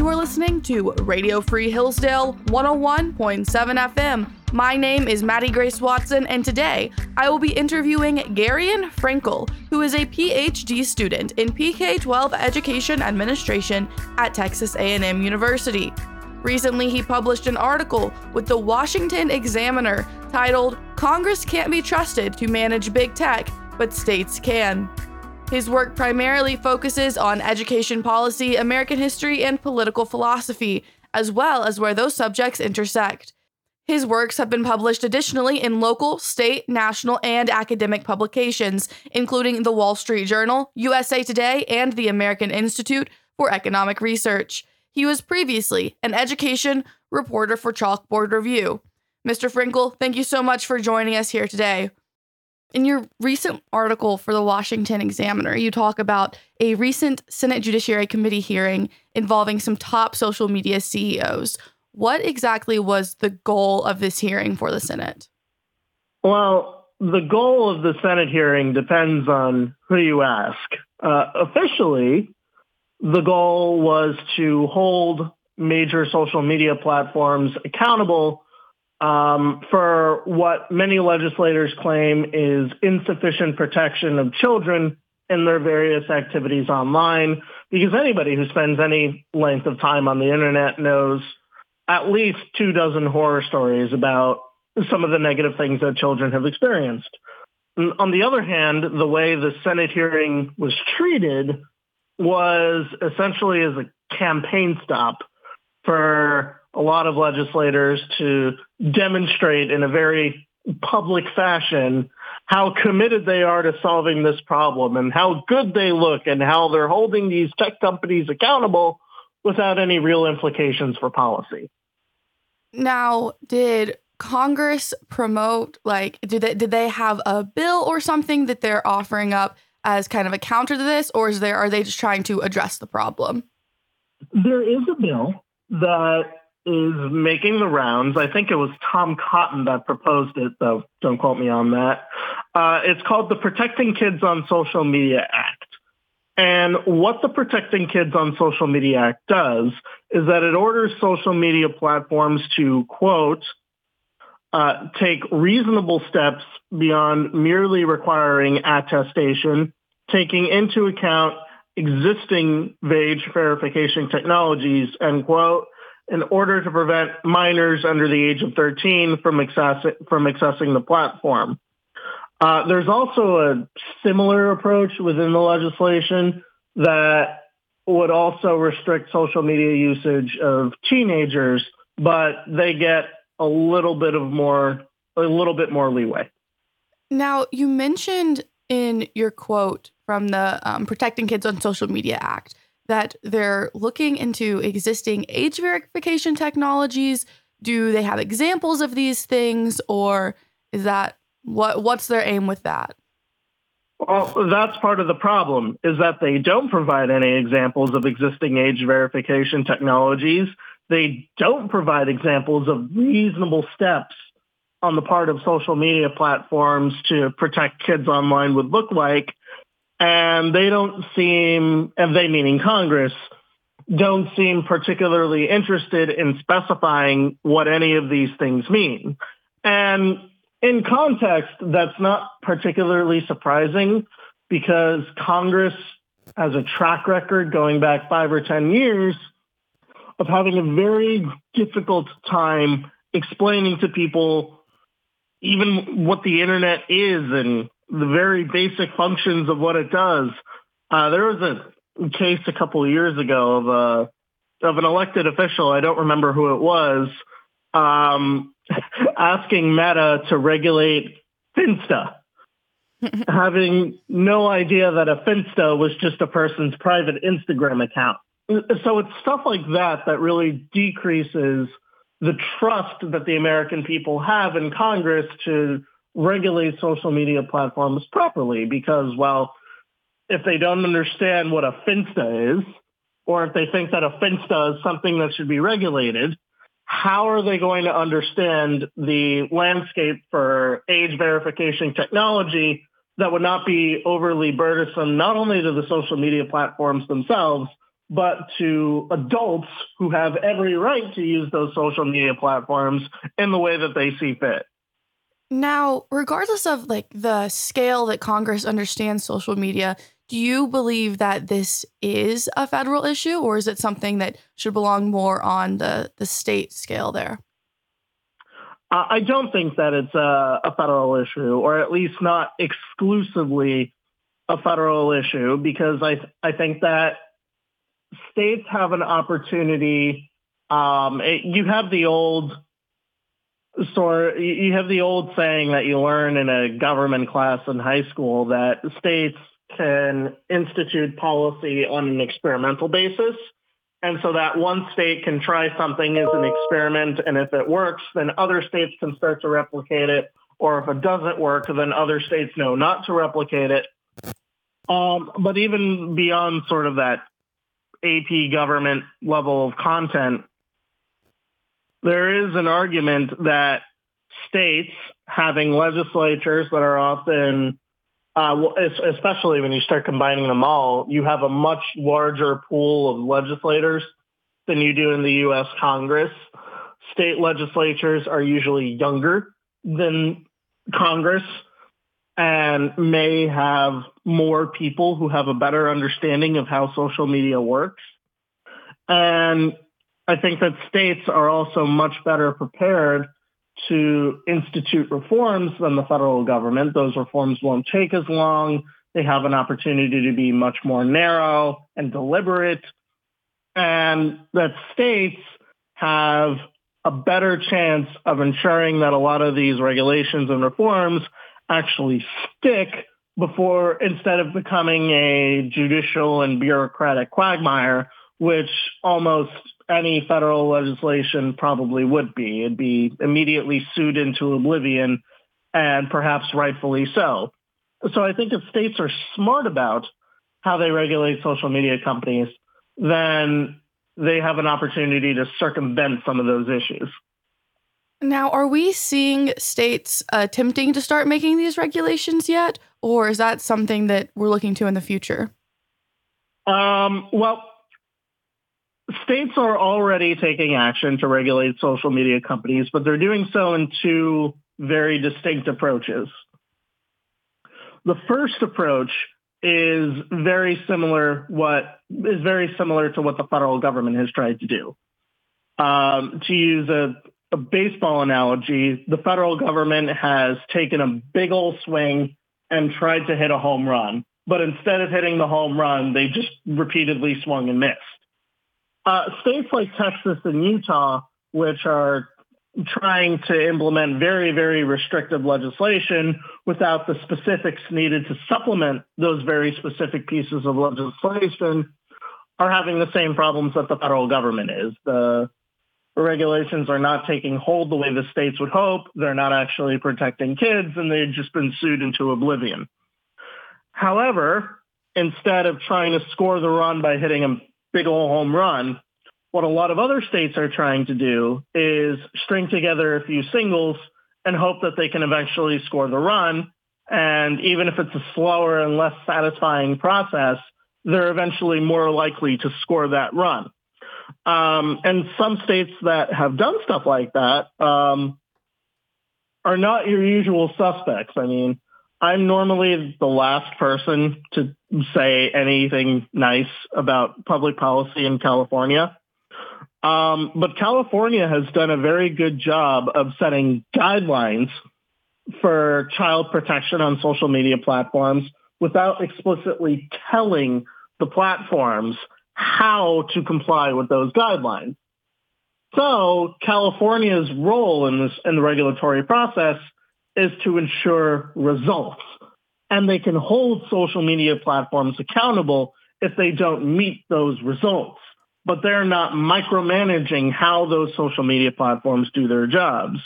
You are listening to Radio Free Hillsdale 101.7 FM. My name is Maddie Grace Watson, and today I will be interviewing Garion Frankel, who is a PhD student in PK-12 Education Administration at Texas A&M University. Recently, he published an article with the Washington Examiner titled Congress Can't Be Trusted to Manage Big Tech, but States Can. His work primarily focuses on education policy, American history, and political philosophy, as well as where those subjects intersect. His works have been published additionally in local, state, national, and academic publications, including the Wall Street Journal, USA Today, and the American Institute for Economic Research. He was previously an education reporter for Chalkboard Review. Mr. Frankel, thank you so much for joining us here today. In your recent article for the Washington Examiner, you talk about a recent Senate Judiciary Committee hearing involving some top social media CEOs. What exactly was the goal of this hearing for the Senate? Well, the goal of the Senate hearing depends on who you ask. Uh, officially, the goal was to hold major social media platforms accountable um, for what many legislators claim is insufficient protection of children in their various activities online, because anybody who spends any length of time on the internet knows at least two dozen horror stories about some of the negative things that children have experienced. On the other hand, the way the Senate hearing was treated was essentially as a campaign stop for a lot of legislators to demonstrate in a very public fashion how committed they are to solving this problem and how good they look and how they're holding these tech companies accountable without any real implications for policy. Now, did Congress promote like did they did they have a bill or something that they're offering up as kind of a counter to this or is there are they just trying to address the problem? There is a bill that is making the rounds. I think it was Tom Cotton that proposed it, though. Don't quote me on that. Uh, it's called the Protecting Kids on Social Media Act. And what the Protecting Kids on Social Media Act does is that it orders social media platforms to, quote, uh, take reasonable steps beyond merely requiring attestation, taking into account existing age verification technologies, end quote, in order to prevent minors under the age of 13 from, from accessing the platform. Uh, there's also a similar approach within the legislation that would also restrict social media usage of teenagers, but they get a little bit of more, a little bit more leeway. Now, you mentioned in your quote from the um, Protecting Kids on Social Media Act that they're looking into existing age verification technologies. Do they have examples of these things, or is that what what's their aim with that? Well, that's part of the problem is that they don't provide any examples of existing age verification technologies. They don't provide examples of reasonable steps on the part of social media platforms to protect kids online would look like and they don't seem, and they meaning Congress, don't seem particularly interested in specifying what any of these things mean. And in context, that's not particularly surprising because Congress has a track record going back five or 10 years of having a very difficult time explaining to people even what the internet is and the very basic functions of what it does. Uh, there was a case a couple of years ago of a of an elected official. I don't remember who it was, um, asking Meta to regulate Finsta, having no idea that a Finsta was just a person's private Instagram account. So it's stuff like that that really decreases the trust that the American people have in Congress to regulate social media platforms properly because, well, if they don't understand what a finsta is, or if they think that a finsta is something that should be regulated, how are they going to understand the landscape for age verification technology that would not be overly burdensome, not only to the social media platforms themselves, but to adults who have every right to use those social media platforms in the way that they see fit. Now, regardless of like the scale that Congress understands social media, do you believe that this is a federal issue or is it something that should belong more on the, the state scale there? I don't think that it's a, a federal issue, or at least not exclusively a federal issue, because I I think that states have an opportunity. Um, it, you have the old sort. You have the old saying that you learn in a government class in high school that states can institute policy on an experimental basis. And so that one state can try something as an experiment, and if it works, then other states can start to replicate it. Or if it doesn't work, then other states know not to replicate it. Um, but even beyond sort of that AP government level of content, there is an argument that states having legislatures that are often uh, especially when you start combining them all, you have a much larger pool of legislators than you do in the U.S. Congress. State legislatures are usually younger than Congress and may have more people who have a better understanding of how social media works. And I think that states are also much better prepared to institute reforms than the federal government. Those reforms won't take as long. They have an opportunity to be much more narrow and deliberate. And that states have a better chance of ensuring that a lot of these regulations and reforms actually stick before instead of becoming a judicial and bureaucratic quagmire, which almost any federal legislation probably would be. It'd be immediately sued into oblivion and perhaps rightfully so. So I think if states are smart about how they regulate social media companies, then they have an opportunity to circumvent some of those issues. Now, are we seeing states attempting to start making these regulations yet? Or is that something that we're looking to in the future? Um, well, states are already taking action to regulate social media companies, but they're doing so in two very distinct approaches. The first approach is very similar what is very similar to what the federal government has tried to do. Um, to use a, a baseball analogy, the federal government has taken a big old swing and tried to hit a home run. But instead of hitting the home run, they just repeatedly swung and missed. Uh, states like Texas and Utah, which are trying to implement very, very restrictive legislation without the specifics needed to supplement those very specific pieces of legislation, are having the same problems that the federal government is. The regulations are not taking hold the way the states would hope. They're not actually protecting kids, and they've just been sued into oblivion. However, instead of trying to score the run by hitting a big old home run. What a lot of other states are trying to do is string together a few singles and hope that they can eventually score the run. And even if it's a slower and less satisfying process, they're eventually more likely to score that run. Um, and some states that have done stuff like that um, are not your usual suspects. I mean, I'm normally the last person to say anything nice about public policy in California. Um, but California has done a very good job of setting guidelines for child protection on social media platforms without explicitly telling the platforms how to comply with those guidelines. So California's role in this in the regulatory process is to ensure results. And they can hold social media platforms accountable if they don't meet those results. But they're not micromanaging how those social media platforms do their jobs.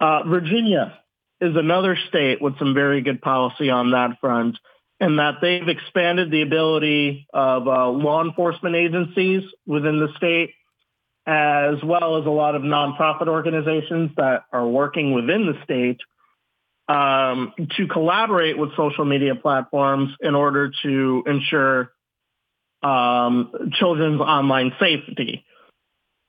Uh, Virginia is another state with some very good policy on that front in that they've expanded the ability of uh, law enforcement agencies within the state as well as a lot of nonprofit organizations that are working within the state um, to collaborate with social media platforms in order to ensure um, children's online safety.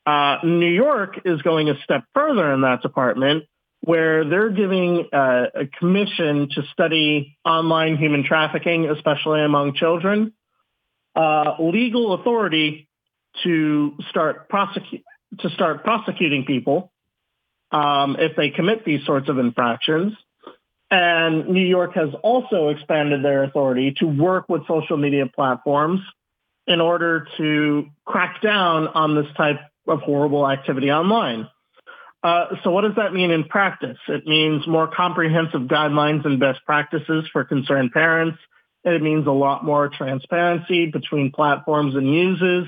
Uh, New York is going a step further in that department where they're giving uh, a commission to study online human trafficking, especially among children, uh, legal authority to start prosecute to start prosecuting people um, if they commit these sorts of infractions. And New York has also expanded their authority to work with social media platforms in order to crack down on this type of horrible activity online. Uh, so what does that mean in practice? It means more comprehensive guidelines and best practices for concerned parents. It means a lot more transparency between platforms and users.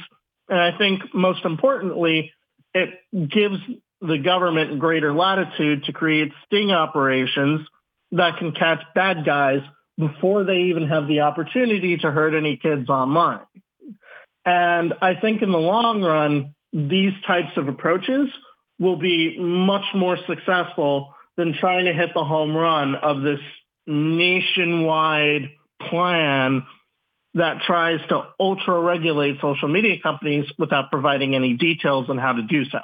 And I think most importantly, it gives the government greater latitude to create sting operations that can catch bad guys before they even have the opportunity to hurt any kids online. And I think in the long run, these types of approaches will be much more successful than trying to hit the home run of this nationwide plan that tries to ultra regulate social media companies without providing any details on how to do so.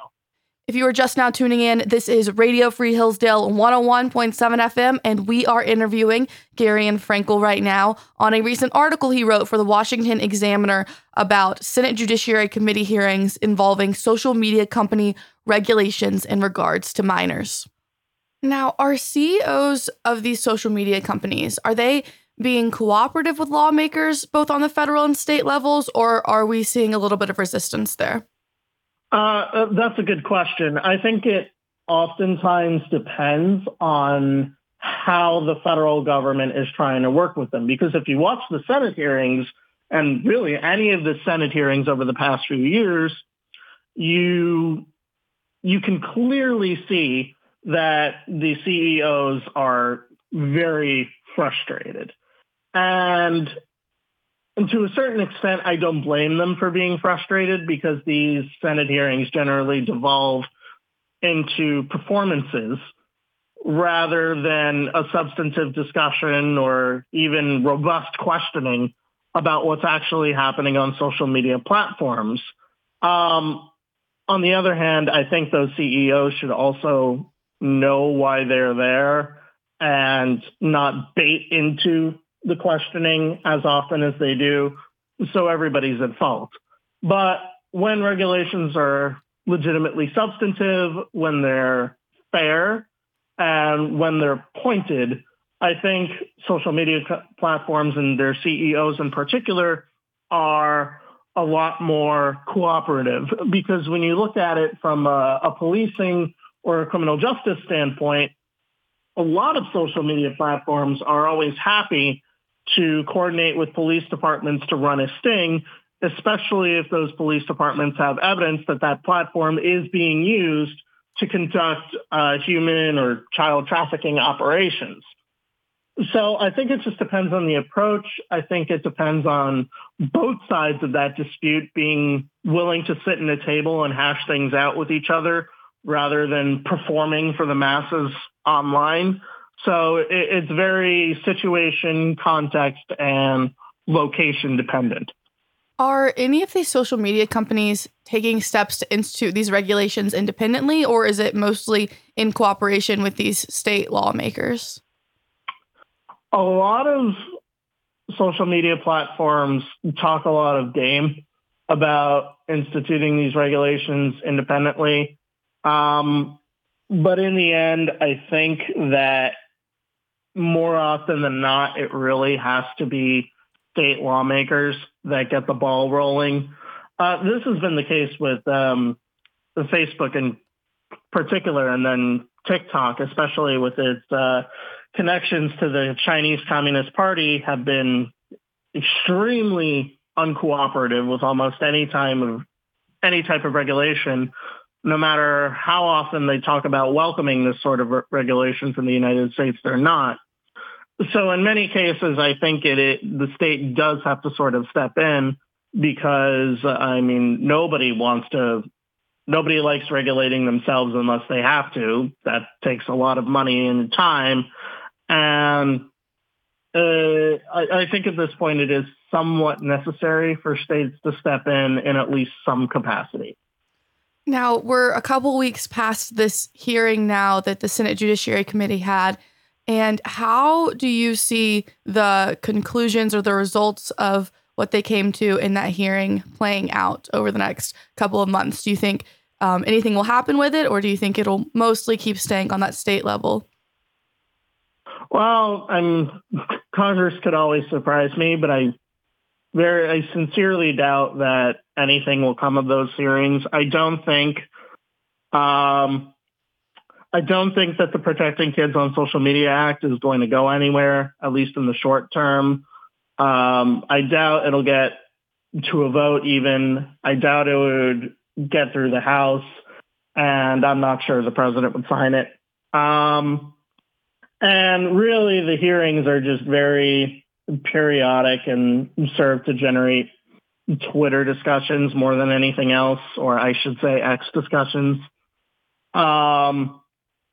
If you are just now tuning in, this is Radio Free Hillsdale 101.7 FM, and we are interviewing Garion Frankel right now on a recent article he wrote for the Washington Examiner about Senate Judiciary Committee hearings involving social media company regulations in regards to minors. Now, are CEOs of these social media companies, are they being cooperative with lawmakers both on the federal and state levels, or are we seeing a little bit of resistance there? Uh, uh, that's a good question. I think it oftentimes depends on how the federal government is trying to work with them. Because if you watch the Senate hearings, and really any of the Senate hearings over the past few years, you you can clearly see that the CEOs are very frustrated. And and to a certain extent, I don't blame them for being frustrated because these Senate hearings generally devolve into performances rather than a substantive discussion or even robust questioning about what's actually happening on social media platforms. Um, on the other hand, I think those CEOs should also know why they're there and not bait into the questioning as often as they do, so everybody's at fault. But when regulations are legitimately substantive, when they're fair, and when they're pointed, I think social media platforms and their CEOs in particular are a lot more cooperative because when you look at it from a, a policing or a criminal justice standpoint, a lot of social media platforms are always happy to coordinate with police departments to run a sting, especially if those police departments have evidence that that platform is being used to conduct uh, human or child trafficking operations. So I think it just depends on the approach. I think it depends on both sides of that dispute being willing to sit in a table and hash things out with each other rather than performing for the masses online. So it, it's very situation, context, and location dependent. Are any of these social media companies taking steps to institute these regulations independently, or is it mostly in cooperation with these state lawmakers? A lot of social media platforms talk a lot of game about instituting these regulations independently. Um, but in the end, I think that more often than not, it really has to be state lawmakers that get the ball rolling. Uh, this has been the case with um, Facebook in particular, and then TikTok, especially with its uh, connections to the Chinese Communist Party, have been extremely uncooperative with almost any time of any type of regulation, no matter how often they talk about welcoming this sort of re- regulations in the United States, they're not. So in many cases, I think it, it, the state does have to sort of step in because I mean nobody wants to nobody likes regulating themselves unless they have to. That takes a lot of money and time. And uh, I, I think at this point it is somewhat necessary for states to step in in at least some capacity. Now, we're a couple weeks past this hearing now that the Senate Judiciary Committee had. And how do you see the conclusions or the results of what they came to in that hearing playing out over the next couple of months? Do you think um, anything will happen with it, or do you think it'll mostly keep staying on that state level? Well, I'm Congress could always surprise me, but I very I sincerely doubt that anything will come of those hearings. I don't think um, I don't think that the Protecting Kids on Social Media Act is going to go anywhere, at least in the short term. Um, I doubt it'll get to a vote even. I doubt it would get through the House, and I'm not sure the president would sign it. Um, and really, the hearings are just very periodic and serve to generate Twitter discussions more than anything else, or I should say X discussions. Um,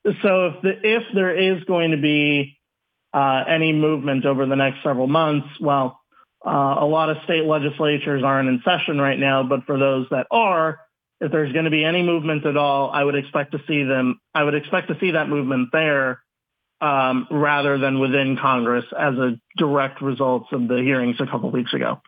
so if the, if there is going to be uh, any movement over the next several months, well, uh, a lot of state legislatures aren't in session right now, but for those that are, if there's going to be any movement at all, I would expect to see them. I would expect to see that movement there um, rather than within Congress as a direct result of the hearings a couple weeks ago.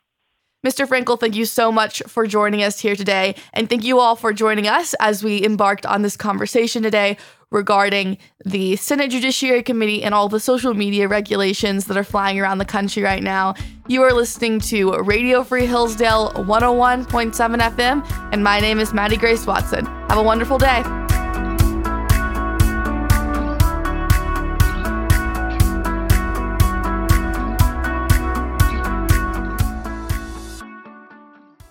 Mr. Frankel, thank you so much for joining us here today. And thank you all for joining us as we embarked on this conversation today regarding the Senate Judiciary Committee and all the social media regulations that are flying around the country right now. You are listening to Radio Free Hillsdale 101.7 FM, and my name is Maddie Grace Watson. Have a wonderful day.